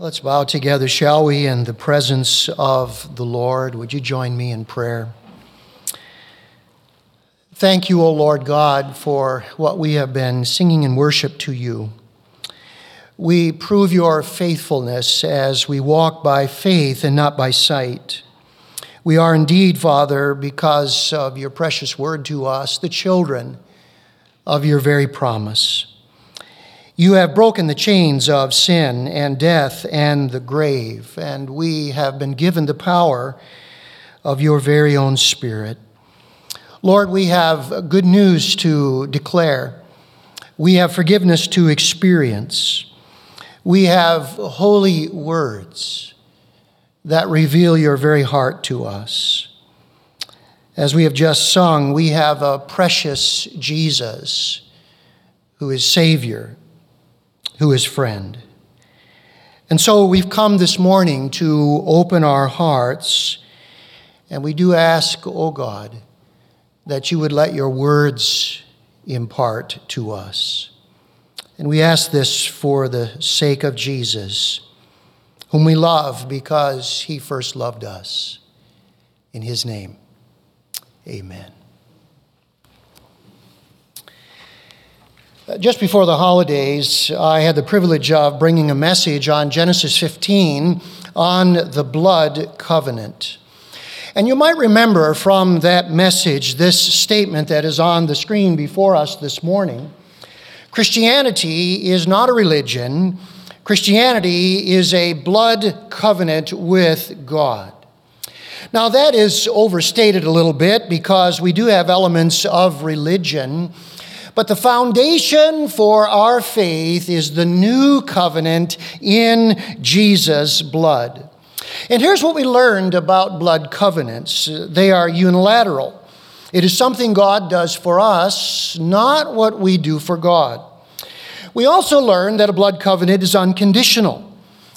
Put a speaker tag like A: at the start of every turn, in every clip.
A: Let's bow together, shall we, in the presence of the Lord. Would you join me in prayer? Thank you, O Lord God, for what we have been singing in worship to you. We prove your faithfulness as we walk by faith and not by sight. We are indeed, Father, because of your precious word to us, the children of your very promise. You have broken the chains of sin and death and the grave, and we have been given the power of your very own Spirit. Lord, we have good news to declare. We have forgiveness to experience. We have holy words that reveal your very heart to us. As we have just sung, we have a precious Jesus who is Savior who is friend. And so we've come this morning to open our hearts, and we do ask, O oh God, that you would let your words impart to us. And we ask this for the sake of Jesus, whom we love because he first loved us. In his name, amen. Just before the holidays, I had the privilege of bringing a message on Genesis 15 on the blood covenant. And you might remember from that message this statement that is on the screen before us this morning Christianity is not a religion, Christianity is a blood covenant with God. Now, that is overstated a little bit because we do have elements of religion but the foundation for our faith is the new covenant in Jesus' blood. And here's what we learned about blood covenants they are unilateral. It is something God does for us, not what we do for God. We also learned that a blood covenant is unconditional.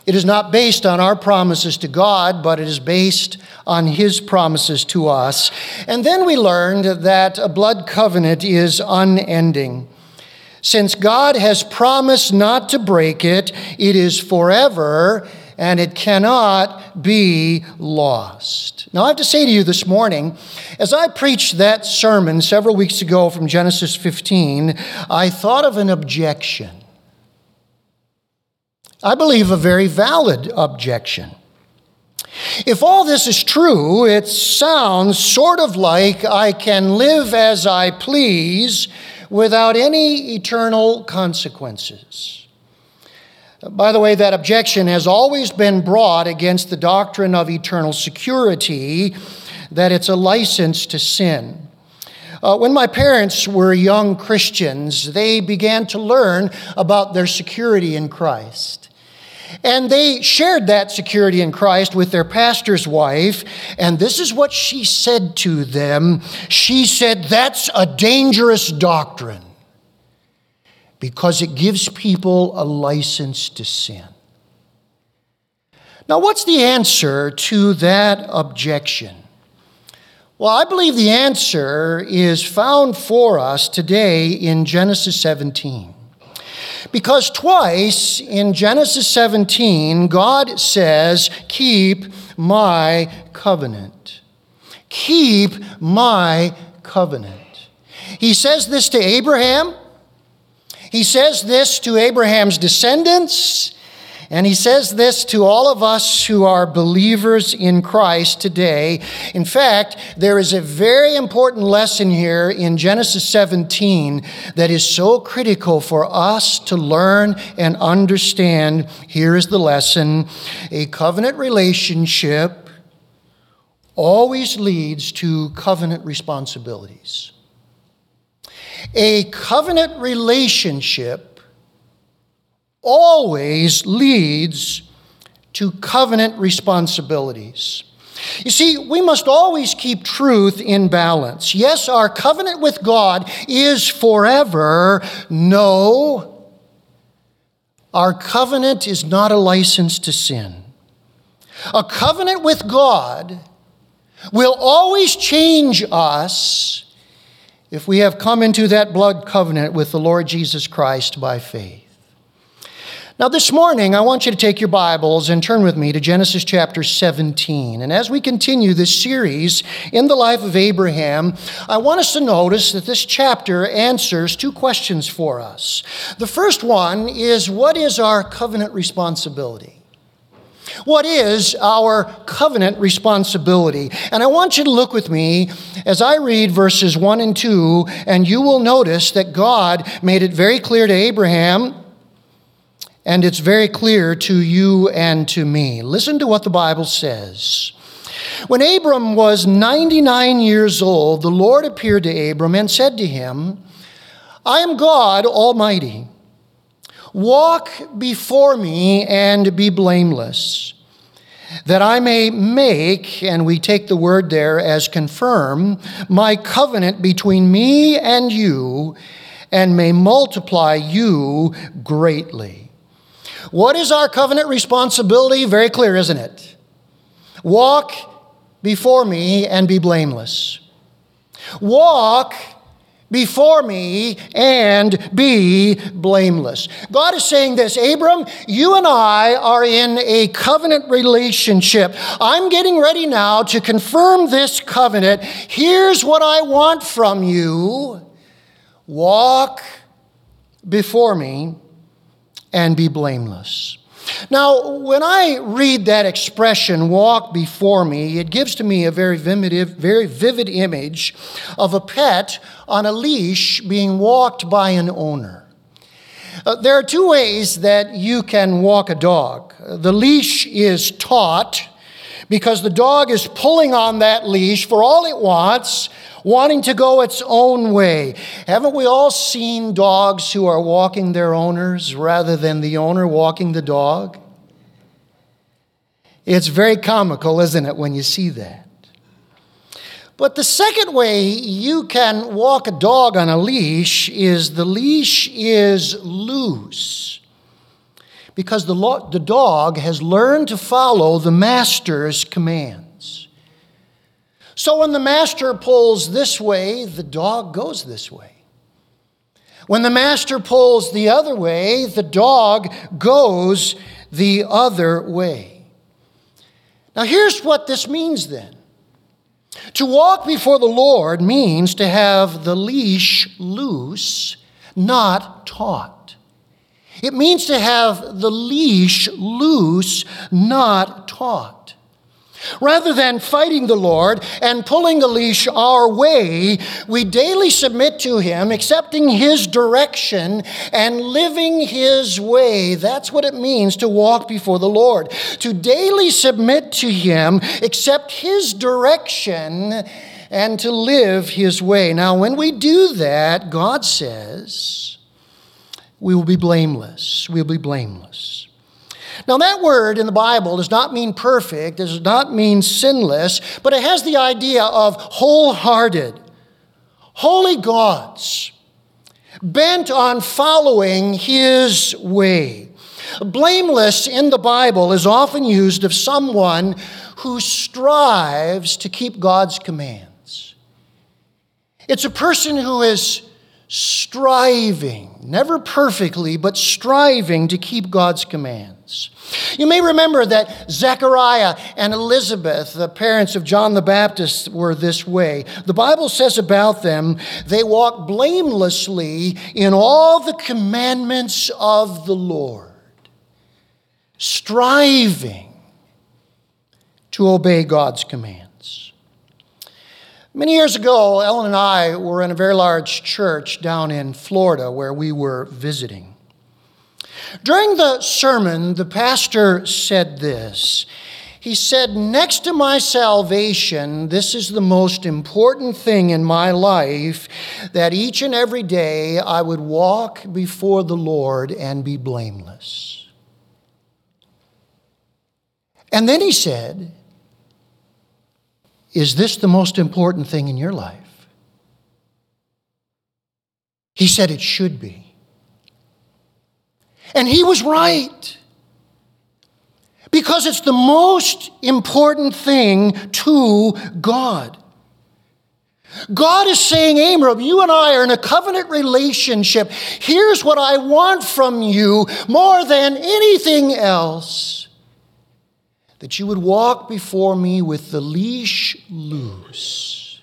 A: It is not based on our promises to God, but it is based on His promises to us. And then we learned that a blood covenant is unending. Since God has promised not to break it, it is forever and it cannot be lost. Now, I have to say to you this morning, as I preached that sermon several weeks ago from Genesis 15, I thought of an objection. I believe a very valid objection. If all this is true, it sounds sort of like I can live as I please without any eternal consequences. By the way, that objection has always been brought against the doctrine of eternal security, that it's a license to sin. Uh, when my parents were young Christians, they began to learn about their security in Christ. And they shared that security in Christ with their pastor's wife. And this is what she said to them She said, That's a dangerous doctrine because it gives people a license to sin. Now, what's the answer to that objection? Well, I believe the answer is found for us today in Genesis 17. Because twice in Genesis 17, God says, Keep my covenant. Keep my covenant. He says this to Abraham. He says this to Abraham's descendants. And he says this to all of us who are believers in Christ today. In fact, there is a very important lesson here in Genesis 17 that is so critical for us to learn and understand. Here is the lesson a covenant relationship always leads to covenant responsibilities. A covenant relationship always leads to covenant responsibilities. You see, we must always keep truth in balance. Yes, our covenant with God is forever. No, our covenant is not a license to sin. A covenant with God will always change us if we have come into that blood covenant with the Lord Jesus Christ by faith. Now, this morning, I want you to take your Bibles and turn with me to Genesis chapter 17. And as we continue this series in the life of Abraham, I want us to notice that this chapter answers two questions for us. The first one is what is our covenant responsibility? What is our covenant responsibility? And I want you to look with me as I read verses 1 and 2, and you will notice that God made it very clear to Abraham and it's very clear to you and to me. Listen to what the Bible says. When Abram was 99 years old, the Lord appeared to Abram and said to him, I am God Almighty. Walk before me and be blameless, that I may make, and we take the word there as confirm, my covenant between me and you, and may multiply you greatly. What is our covenant responsibility? Very clear, isn't it? Walk before me and be blameless. Walk before me and be blameless. God is saying this Abram, you and I are in a covenant relationship. I'm getting ready now to confirm this covenant. Here's what I want from you walk before me and be blameless. Now, when I read that expression, walk before me, it gives to me a very vivid, very vivid image of a pet on a leash being walked by an owner. Uh, there are two ways that you can walk a dog. The leash is taut because the dog is pulling on that leash for all it wants wanting to go its own way. Haven't we all seen dogs who are walking their owners rather than the owner walking the dog? It's very comical, isn't it, when you see that? But the second way you can walk a dog on a leash is the leash is loose because the, lo- the dog has learned to follow the master's command. So when the master pulls this way, the dog goes this way. When the master pulls the other way, the dog goes the other way. Now, here's what this means then to walk before the Lord means to have the leash loose, not taut. It means to have the leash loose, not taut. Rather than fighting the Lord and pulling the leash our way, we daily submit to Him, accepting His direction and living His way. That's what it means to walk before the Lord. To daily submit to Him, accept His direction, and to live His way. Now, when we do that, God says, we will be blameless. We will be blameless. Now, that word in the Bible does not mean perfect, does not mean sinless, but it has the idea of wholehearted, holy gods, bent on following His way. Blameless in the Bible is often used of someone who strives to keep God's commands. It's a person who is striving, never perfectly, but striving to keep God's commands. You may remember that Zechariah and Elizabeth, the parents of John the Baptist, were this way. The Bible says about them, they walk blamelessly in all the commandments of the Lord, striving to obey God's commands. Many years ago, Ellen and I were in a very large church down in Florida where we were visiting. During the sermon, the pastor said this. He said, Next to my salvation, this is the most important thing in my life that each and every day I would walk before the Lord and be blameless. And then he said, is this the most important thing in your life? He said it should be. And he was right. Because it's the most important thing to God. God is saying, Abram, you and I are in a covenant relationship. Here's what I want from you more than anything else that you would walk before me with the leash loose,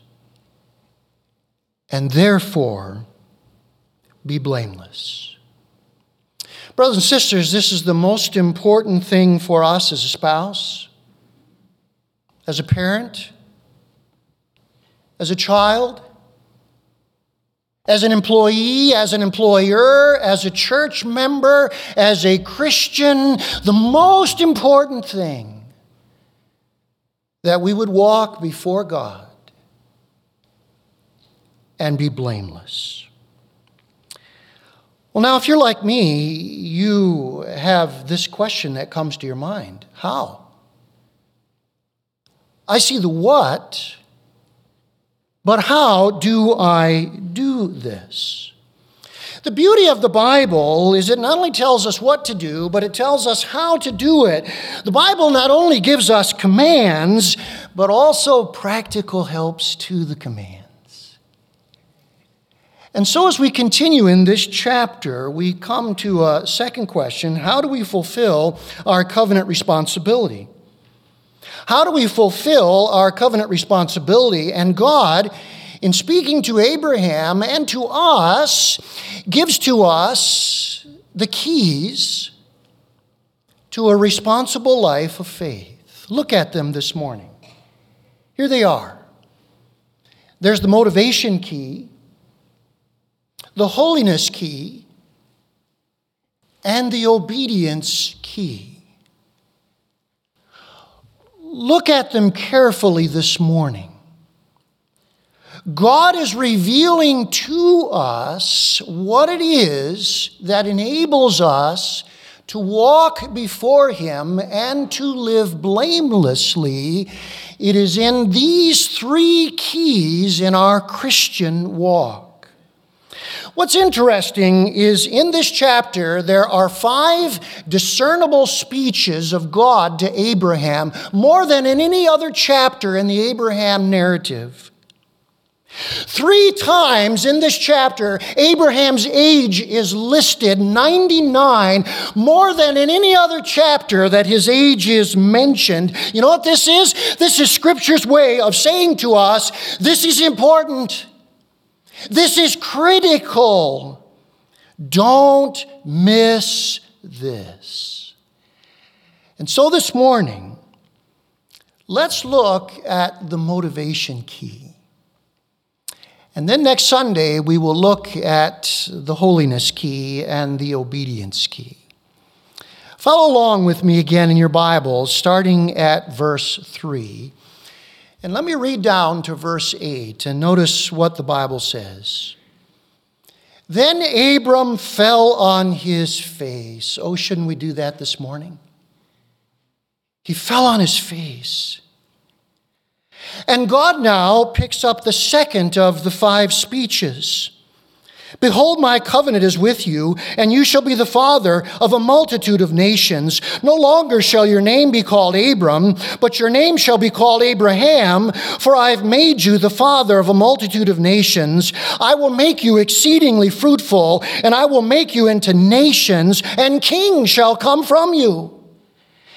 A: and therefore be blameless. Brothers and sisters, this is the most important thing for us as a spouse, as a parent as a child, as an employee, as an employer, as a church member, as a Christian, the most important thing that we would walk before God and be blameless. Well, now, if you're like me, you have this question that comes to your mind How? I see the what but how do I do this? The beauty of the Bible is it not only tells us what to do, but it tells us how to do it. The Bible not only gives us commands, but also practical helps to the commands. And so, as we continue in this chapter, we come to a second question How do we fulfill our covenant responsibility? How do we fulfill our covenant responsibility? And God, in speaking to Abraham and to us, gives to us the keys to a responsible life of faith. Look at them this morning. Here they are. There's the motivation key, the holiness key, and the obedience key. Look at them carefully this morning. God is revealing to us what it is that enables us to walk before Him and to live blamelessly. It is in these three keys in our Christian walk. What's interesting is in this chapter, there are five discernible speeches of God to Abraham, more than in any other chapter in the Abraham narrative. Three times in this chapter, Abraham's age is listed 99, more than in any other chapter that his age is mentioned. You know what this is? This is Scripture's way of saying to us, this is important. This is critical. Don't miss this. And so this morning, let's look at the motivation key. And then next Sunday, we will look at the holiness key and the obedience key. Follow along with me again in your Bibles, starting at verse 3. And let me read down to verse 8 and notice what the Bible says. Then Abram fell on his face. Oh, shouldn't we do that this morning? He fell on his face. And God now picks up the second of the five speeches. Behold, my covenant is with you, and you shall be the father of a multitude of nations. No longer shall your name be called Abram, but your name shall be called Abraham, for I have made you the father of a multitude of nations. I will make you exceedingly fruitful, and I will make you into nations, and kings shall come from you.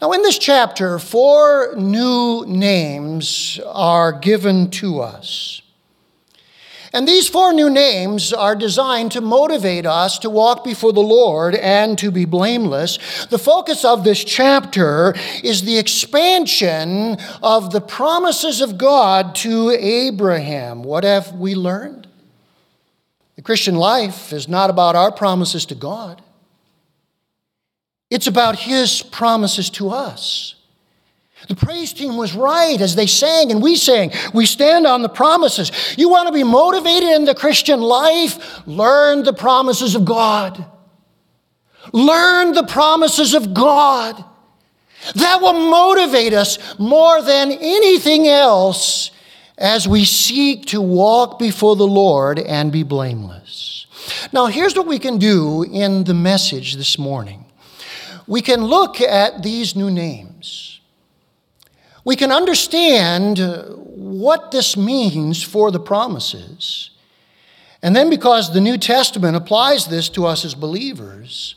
A: Now, in this chapter, four new names are given to us. And these four new names are designed to motivate us to walk before the Lord and to be blameless. The focus of this chapter is the expansion of the promises of God to Abraham. What have we learned? The Christian life is not about our promises to God. It's about His promises to us. The praise team was right as they sang and we sang. We stand on the promises. You want to be motivated in the Christian life? Learn the promises of God. Learn the promises of God. That will motivate us more than anything else as we seek to walk before the Lord and be blameless. Now, here's what we can do in the message this morning we can look at these new names. We can understand uh, what this means for the promises. And then, because the New Testament applies this to us as believers,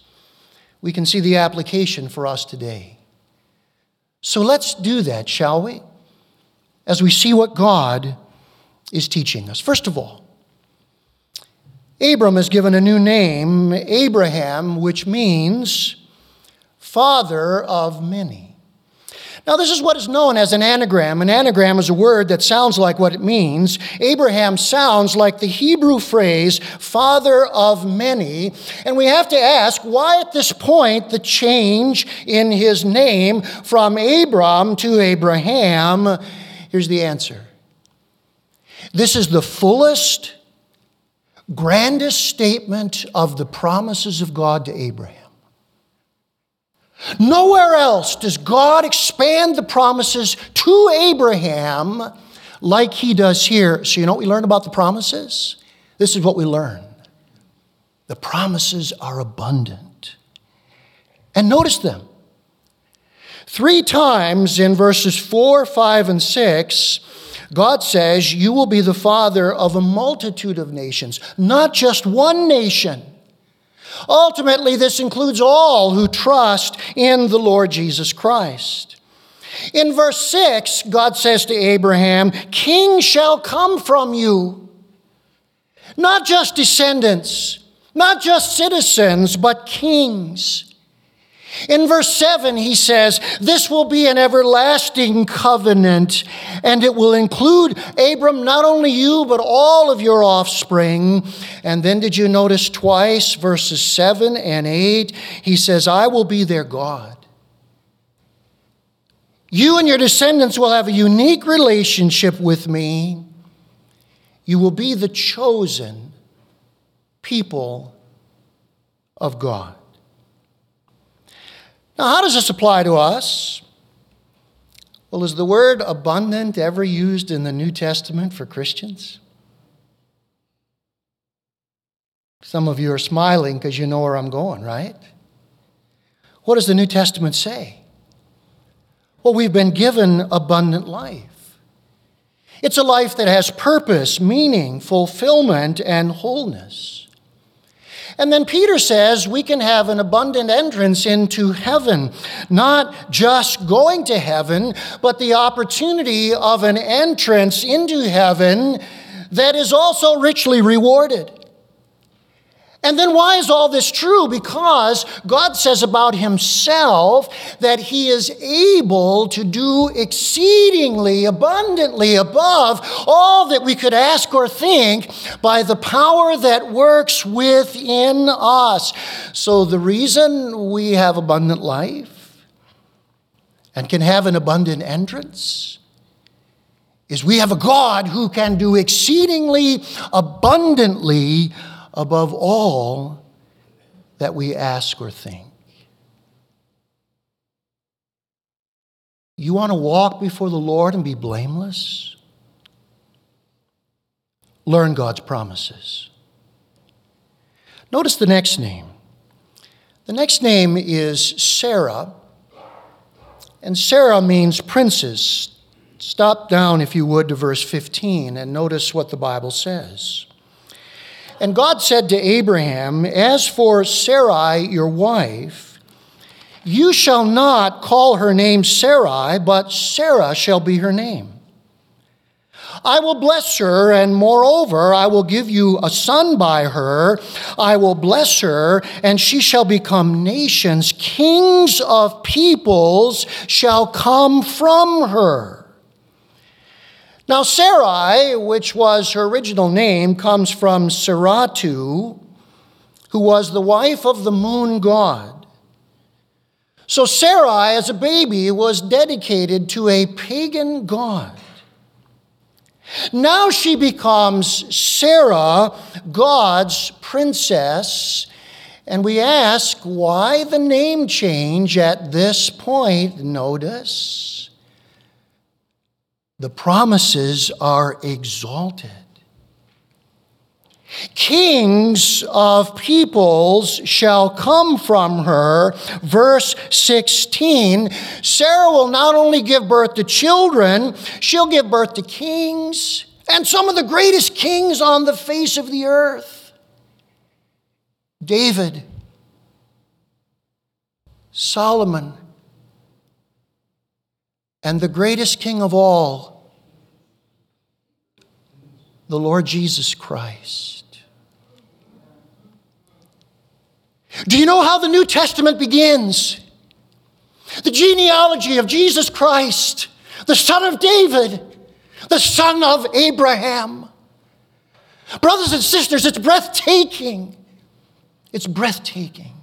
A: we can see the application for us today. So let's do that, shall we? As we see what God is teaching us. First of all, Abram is given a new name, Abraham, which means father of many. Now, this is what is known as an anagram. An anagram is a word that sounds like what it means. Abraham sounds like the Hebrew phrase, father of many. And we have to ask why at this point the change in his name from Abram to Abraham? Here's the answer this is the fullest, grandest statement of the promises of God to Abraham. Nowhere else does God expand the promises to Abraham like he does here. So, you know what we learn about the promises? This is what we learn the promises are abundant. And notice them. Three times in verses 4, 5, and 6, God says, You will be the father of a multitude of nations, not just one nation. Ultimately, this includes all who trust in the Lord Jesus Christ. In verse 6, God says to Abraham, Kings shall come from you. Not just descendants, not just citizens, but kings. In verse 7, he says, This will be an everlasting covenant, and it will include, Abram, not only you, but all of your offspring. And then did you notice twice, verses 7 and 8? He says, I will be their God. You and your descendants will have a unique relationship with me. You will be the chosen people of God. Now, how does this apply to us? Well, is the word abundant ever used in the New Testament for Christians? Some of you are smiling because you know where I'm going, right? What does the New Testament say? Well, we've been given abundant life. It's a life that has purpose, meaning, fulfillment, and wholeness. And then Peter says we can have an abundant entrance into heaven, not just going to heaven, but the opportunity of an entrance into heaven that is also richly rewarded. And then why is all this true? Because God says about himself that he is able to do exceedingly abundantly above all that we could ask or think by the power that works within us. So the reason we have abundant life and can have an abundant entrance is we have a God who can do exceedingly abundantly above all that we ask or think. You want to walk before the Lord and be blameless? Learn God's promises. Notice the next name. The next name is Sarah, and Sarah means princess. Stop down, if you would, to verse 15 and notice what the Bible says. And God said to Abraham, As for Sarai, your wife, you shall not call her name Sarai, but Sarah shall be her name. I will bless her, and moreover, I will give you a son by her. I will bless her, and she shall become nations. Kings of peoples shall come from her. Now, Sarai, which was her original name, comes from Saratu, who was the wife of the moon god. So Sarai, as a baby, was dedicated to a pagan god. Now she becomes Sarah, God's princess. And we ask why the name change at this point. Notice the promises are exalted. Kings of peoples shall come from her. Verse 16 Sarah will not only give birth to children, she'll give birth to kings and some of the greatest kings on the face of the earth. David, Solomon, and the greatest king of all, the Lord Jesus Christ. Do you know how the New Testament begins? The genealogy of Jesus Christ, the son of David, the son of Abraham. Brothers and sisters, it's breathtaking. It's breathtaking.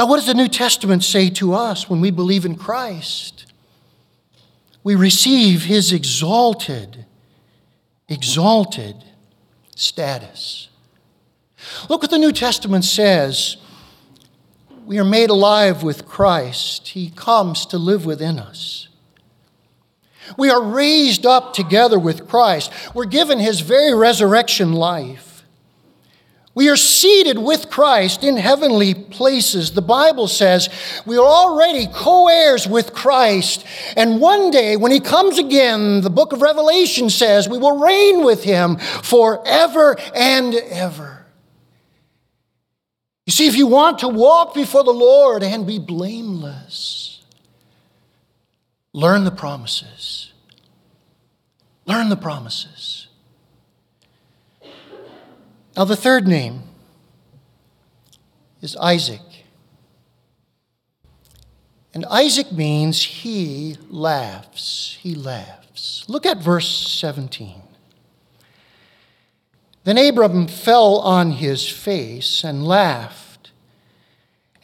A: Now, what does the New Testament say to us when we believe in Christ? We receive his exalted, exalted status. Look what the New Testament says. We are made alive with Christ. He comes to live within us. We are raised up together with Christ. We're given his very resurrection life. We are seated with Christ in heavenly places. The Bible says we are already co heirs with Christ. And one day, when He comes again, the book of Revelation says we will reign with Him forever and ever. You see, if you want to walk before the Lord and be blameless, learn the promises. Learn the promises. Now, the third name is Isaac. And Isaac means he laughs. He laughs. Look at verse 17. Then Abram fell on his face and laughed.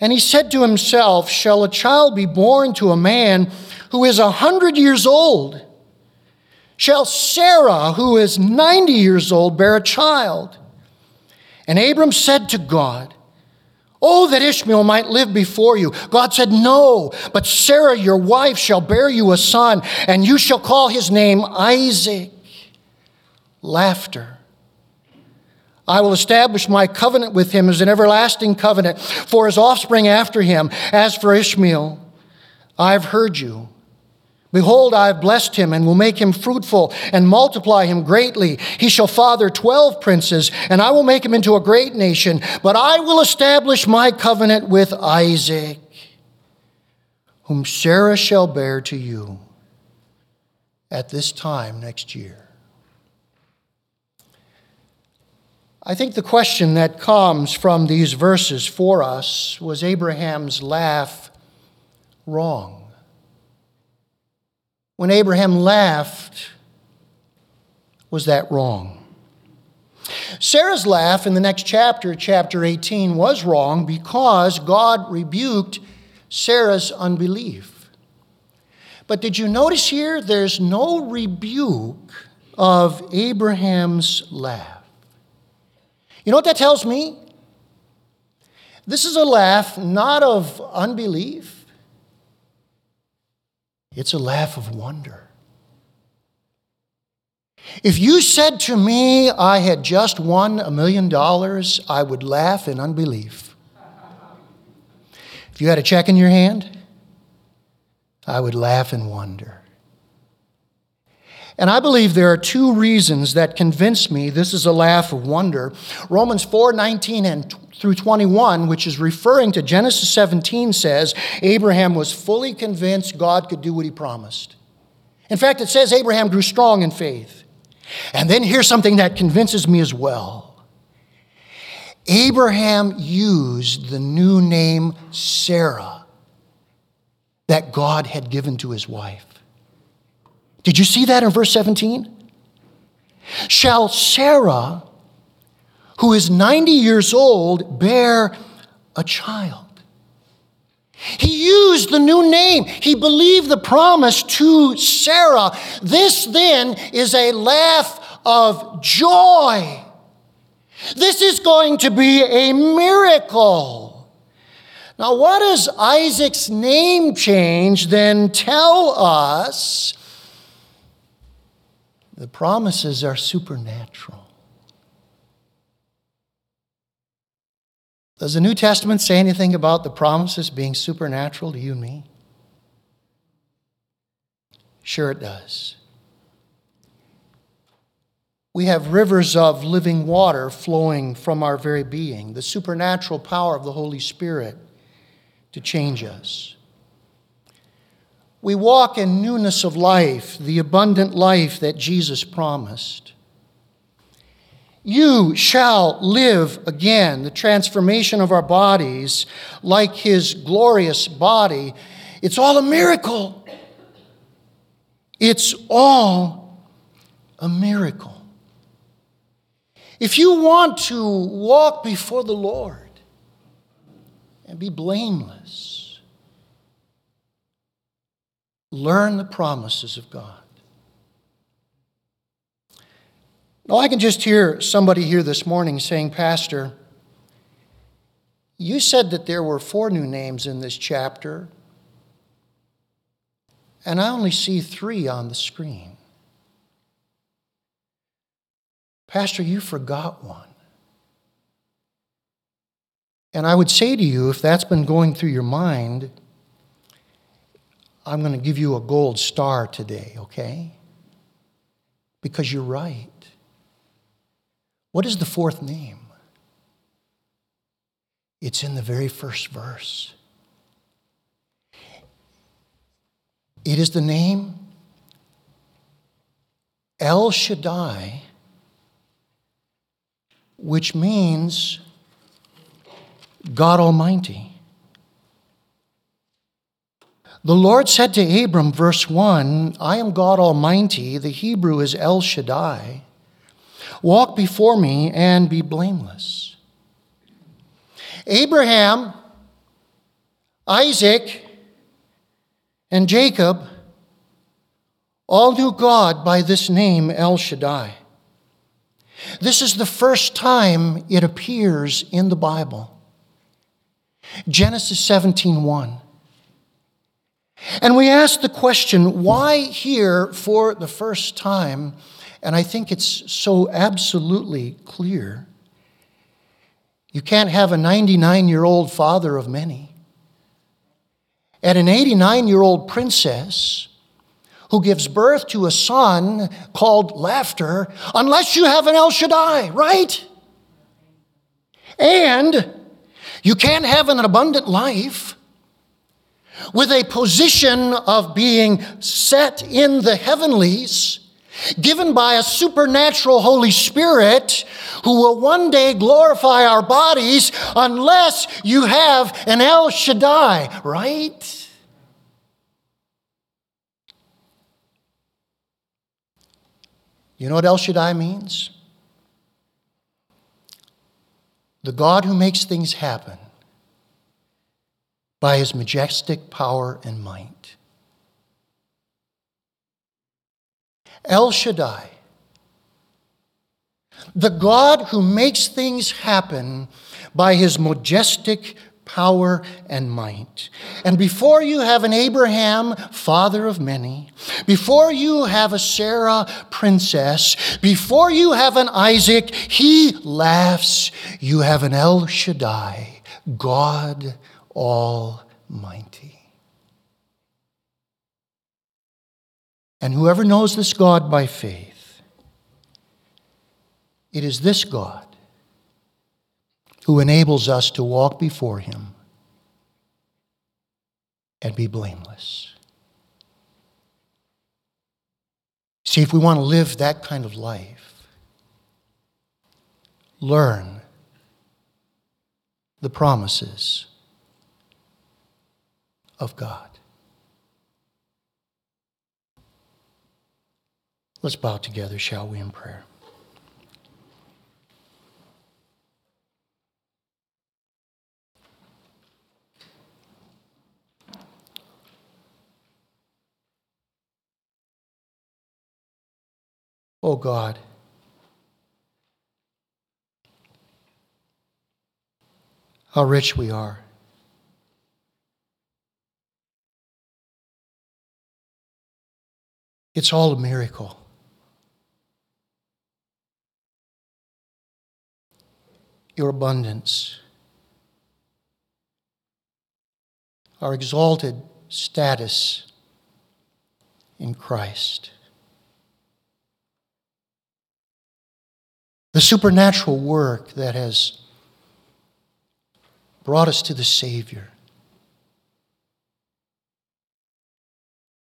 A: And he said to himself, Shall a child be born to a man who is a hundred years old? Shall Sarah, who is ninety years old, bear a child? And Abram said to God, Oh, that Ishmael might live before you. God said, No, but Sarah, your wife, shall bear you a son, and you shall call his name Isaac. Laughter. I will establish my covenant with him as an everlasting covenant for his offspring after him. As for Ishmael, I have heard you. Behold, I have blessed him and will make him fruitful and multiply him greatly. He shall father twelve princes, and I will make him into a great nation. But I will establish my covenant with Isaac, whom Sarah shall bear to you at this time next year. I think the question that comes from these verses for us was Abraham's laugh wrong? When Abraham laughed, was that wrong? Sarah's laugh in the next chapter, chapter 18, was wrong because God rebuked Sarah's unbelief. But did you notice here there's no rebuke of Abraham's laugh? You know what that tells me? This is a laugh not of unbelief, it's a laugh of wonder. If you said to me I had just won a million dollars, I would laugh in unbelief. If you had a check in your hand, I would laugh in wonder. And I believe there are two reasons that convince me this is a laugh of wonder. Romans 4 19 and through 21, which is referring to Genesis 17, says Abraham was fully convinced God could do what he promised. In fact, it says Abraham grew strong in faith. And then here's something that convinces me as well Abraham used the new name Sarah that God had given to his wife. Did you see that in verse 17? Shall Sarah, who is 90 years old, bear a child? He used the new name. He believed the promise to Sarah. This then is a laugh of joy. This is going to be a miracle. Now, what does Isaac's name change then tell us? The promises are supernatural. Does the New Testament say anything about the promises being supernatural to you and me? Sure, it does. We have rivers of living water flowing from our very being, the supernatural power of the Holy Spirit to change us. We walk in newness of life, the abundant life that Jesus promised. You shall live again. The transformation of our bodies, like his glorious body, it's all a miracle. It's all a miracle. If you want to walk before the Lord and be blameless, learn the promises of God. Now, I can just hear somebody here this morning saying, Pastor, you said that there were four new names in this chapter, and I only see three on the screen. Pastor, you forgot one. And I would say to you, if that's been going through your mind, I'm going to give you a gold star today, okay? Because you're right. What is the fourth name? It's in the very first verse. It is the name El Shaddai, which means God Almighty. The Lord said to Abram, verse 1, I am God Almighty. The Hebrew is El Shaddai. Walk before me and be blameless. Abraham, Isaac, and Jacob all knew God by this name, El Shaddai. This is the first time it appears in the Bible. Genesis 17:1. And we ask the question, why here for the first time and I think it's so absolutely clear. You can't have a 99 year old father of many and an 89 year old princess who gives birth to a son called laughter unless you have an El Shaddai, right? And you can't have an abundant life with a position of being set in the heavenlies given by a supernatural Holy Spirit who will one day glorify our bodies unless you have an El Shaddai, right? You know what El Shaddai means? The God who makes things happen by his majestic power and might. El Shaddai, the God who makes things happen by his majestic power and might. And before you have an Abraham, father of many, before you have a Sarah, princess, before you have an Isaac, he laughs, you have an El Shaddai, God Almighty. And whoever knows this God by faith, it is this God who enables us to walk before Him and be blameless. See, if we want to live that kind of life, learn the promises of God. Let's bow together, shall we, in prayer. Oh God, how rich we are. It's all a miracle. Your abundance, our exalted status in Christ. The supernatural work that has brought us to the Savior.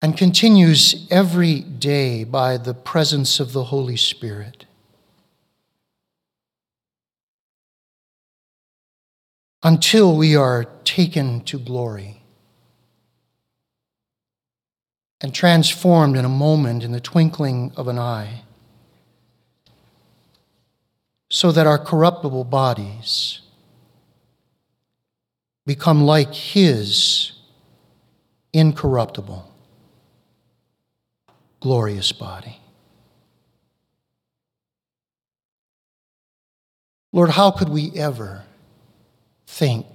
A: And continues every day by the presence of the Holy Spirit. Until we are taken to glory and transformed in a moment, in the twinkling of an eye, so that our corruptible bodies become like His incorruptible, glorious body. Lord, how could we ever think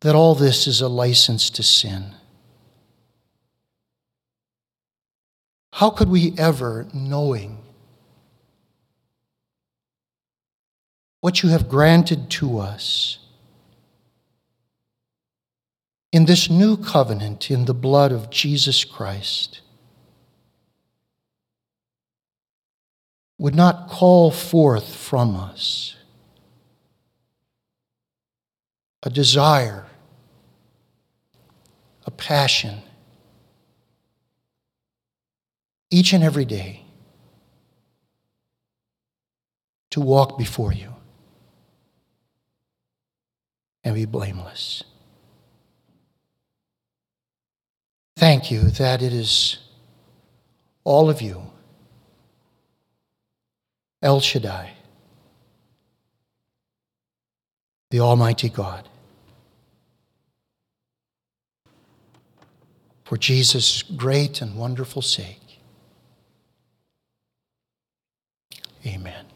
A: that all this is a license to sin? How could we ever, knowing what you have granted to us in this new covenant in the blood of Jesus Christ, would not call forth from us a desire, a passion, each and every day to walk before you and be blameless. Thank you that it is all of you, El Shaddai, the Almighty God. For Jesus' great and wonderful sake. Amen.